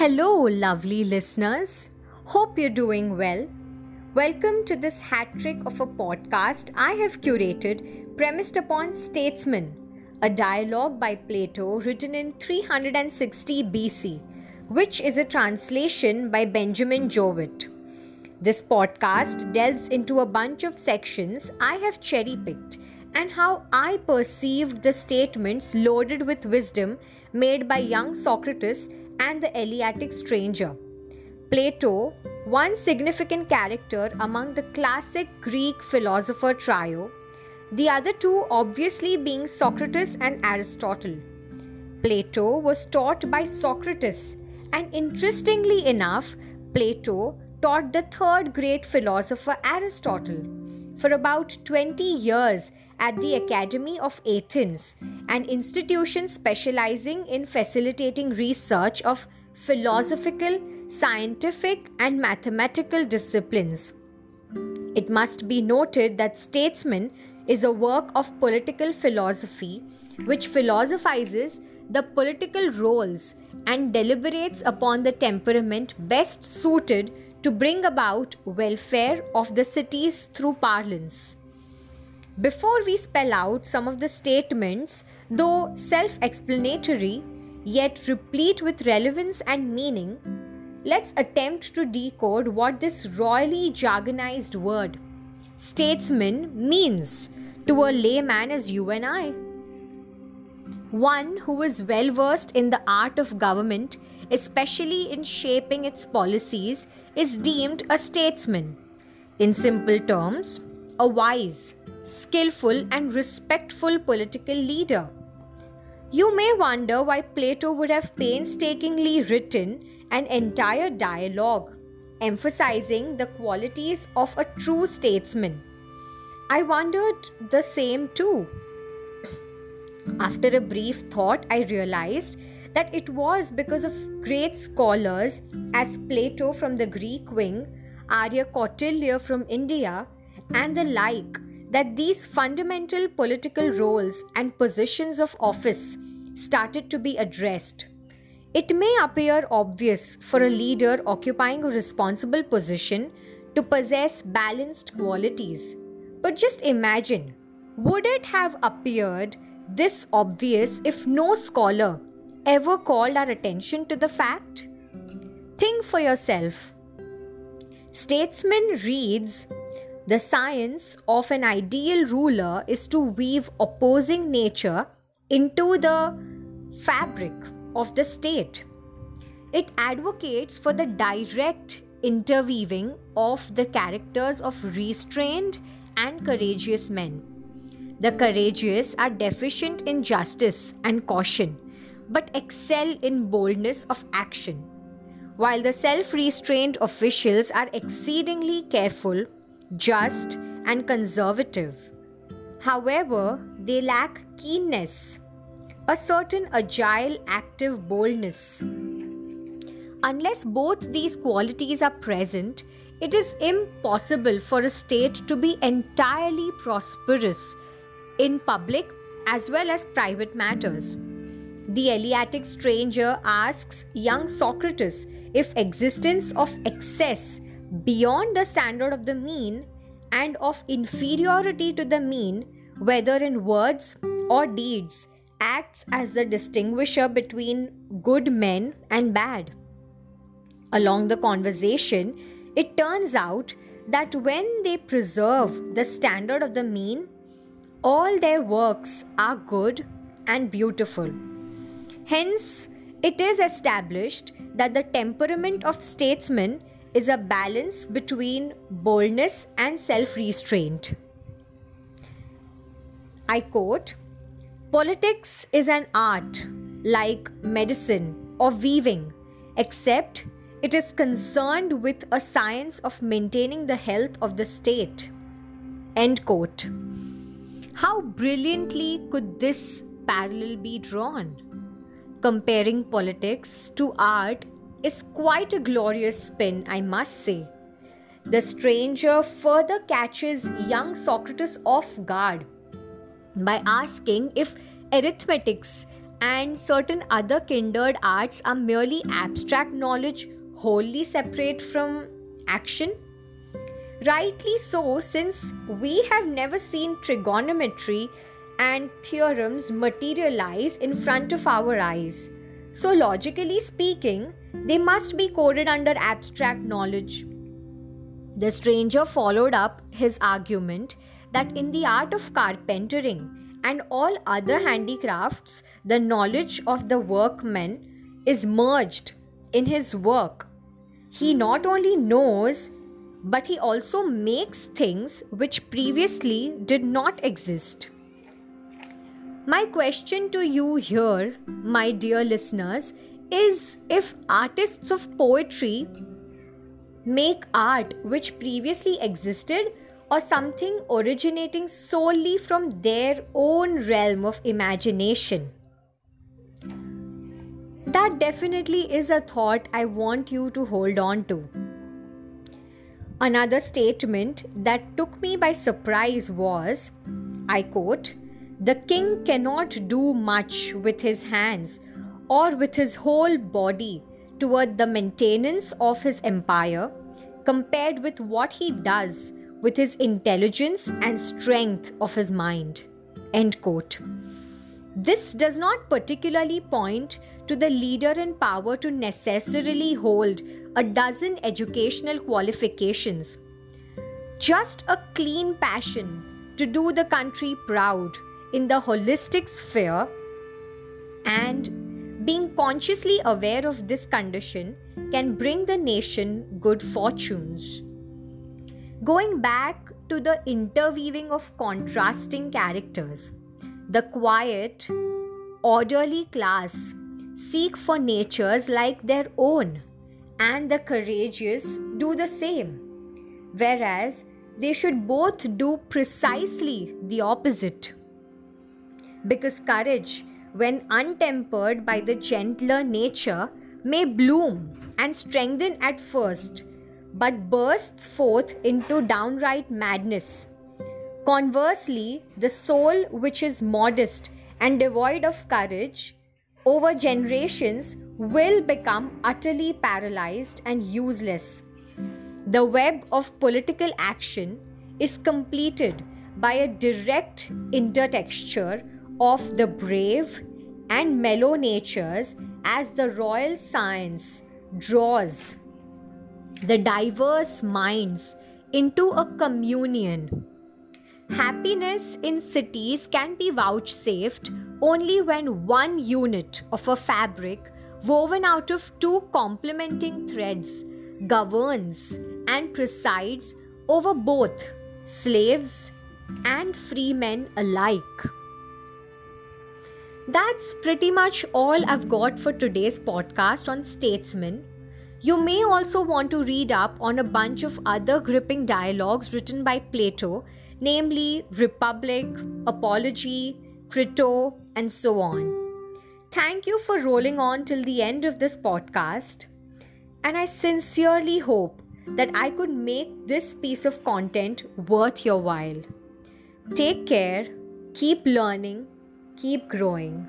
Hello, lovely listeners. Hope you're doing well. Welcome to this hat trick of a podcast I have curated premised upon Statesman, a dialogue by Plato written in 360 BC, which is a translation by Benjamin Jowett. This podcast delves into a bunch of sections I have cherry picked and how I perceived the statements loaded with wisdom made by young Socrates and the Eleatic stranger. Plato, one significant character among the classic Greek philosopher trio, the other two obviously being Socrates and Aristotle. Plato was taught by Socrates, and interestingly enough, Plato taught the third great philosopher Aristotle. For about 20 years, at the Academy of Athens, an institution specializing in facilitating research of philosophical, scientific, and mathematical disciplines. It must be noted that Statesman is a work of political philosophy which philosophizes the political roles and deliberates upon the temperament best suited to bring about welfare of the cities through parlance. Before we spell out some of the statements, though self explanatory, yet replete with relevance and meaning, let's attempt to decode what this royally jargonized word, statesman, means to a layman as you and I. One who is well versed in the art of government, especially in shaping its policies, is deemed a statesman. In simple terms, a wise, skillful, and respectful political leader. You may wonder why Plato would have painstakingly written an entire dialogue emphasizing the qualities of a true statesman. I wondered the same too. After a brief thought, I realized that it was because of great scholars as Plato from the Greek wing, Arya Kautilya from India, and the like that these fundamental political roles and positions of office started to be addressed. It may appear obvious for a leader occupying a responsible position to possess balanced qualities. But just imagine would it have appeared this obvious if no scholar ever called our attention to the fact? Think for yourself. Statesman reads the science of an ideal ruler is to weave opposing nature into the fabric of the state. It advocates for the direct interweaving of the characters of restrained and courageous men. The courageous are deficient in justice and caution, but excel in boldness of action, while the self restrained officials are exceedingly careful just, and conservative. However, they lack keenness, a certain agile, active boldness. Unless both these qualities are present, it is impossible for a state to be entirely prosperous in public as well as private matters. The Eleatic stranger asks young Socrates if existence of excess beyond the standard of the mean and of inferiority to the mean, whether in words or deeds, acts as the distinguisher between good men and bad. Along the conversation, it turns out that when they preserve the standard of the mean, all their works are good and beautiful. Hence, it is established that the temperament of statesmen is a balance between boldness and self restraint. I quote Politics is an art like medicine or weaving, except it is concerned with a science of maintaining the health of the state. End quote. How brilliantly could this parallel be drawn? Comparing politics to art is quite a glorious spin, I must say. The stranger further catches young Socrates off guard by asking if arithmetics and certain other kindred arts are merely abstract knowledge wholly separate from action? Rightly so, since we have never seen trigonometry and theorems materialize in front of our eyes. So, logically speaking, they must be coded under abstract knowledge. The stranger followed up his argument that in the art of carpentering and all other handicrafts, the knowledge of the workman is merged in his work. He not only knows, but he also makes things which previously did not exist. My question to you here, my dear listeners, is if artists of poetry make art which previously existed or something originating solely from their own realm of imagination. That definitely is a thought I want you to hold on to. Another statement that took me by surprise was I quote, The king cannot do much with his hands or with his whole body toward the maintenance of his empire compared with what he does with his intelligence and strength of his mind. End quote. This does not particularly point to the leader in power to necessarily hold a dozen educational qualifications. Just a clean passion to do the country proud in the holistic sphere and being consciously aware of this condition can bring the nation good fortunes. Going back to the interweaving of contrasting characters, the quiet, orderly class seek for natures like their own and the courageous do the same, whereas they should both do precisely the opposite. Because courage, when untempered by the gentler nature, may bloom and strengthen at first, but bursts forth into downright madness. Conversely, the soul which is modest and devoid of courage over generations will become utterly paralyzed and useless. The web of political action is completed by a direct intertexture of the brave and mellow natures as the royal science draws the diverse minds into a communion. Happiness in cities can be vouchsafed only when one unit of a fabric woven out of two complementing threads governs and presides over both slaves and free men alike. That's pretty much all I've got for today's podcast on statesmen. You may also want to read up on a bunch of other gripping dialogues written by Plato, namely Republic, Apology, Crito, and so on. Thank you for rolling on till the end of this podcast, and I sincerely hope that I could make this piece of content worth your while. Take care, keep learning, keep growing.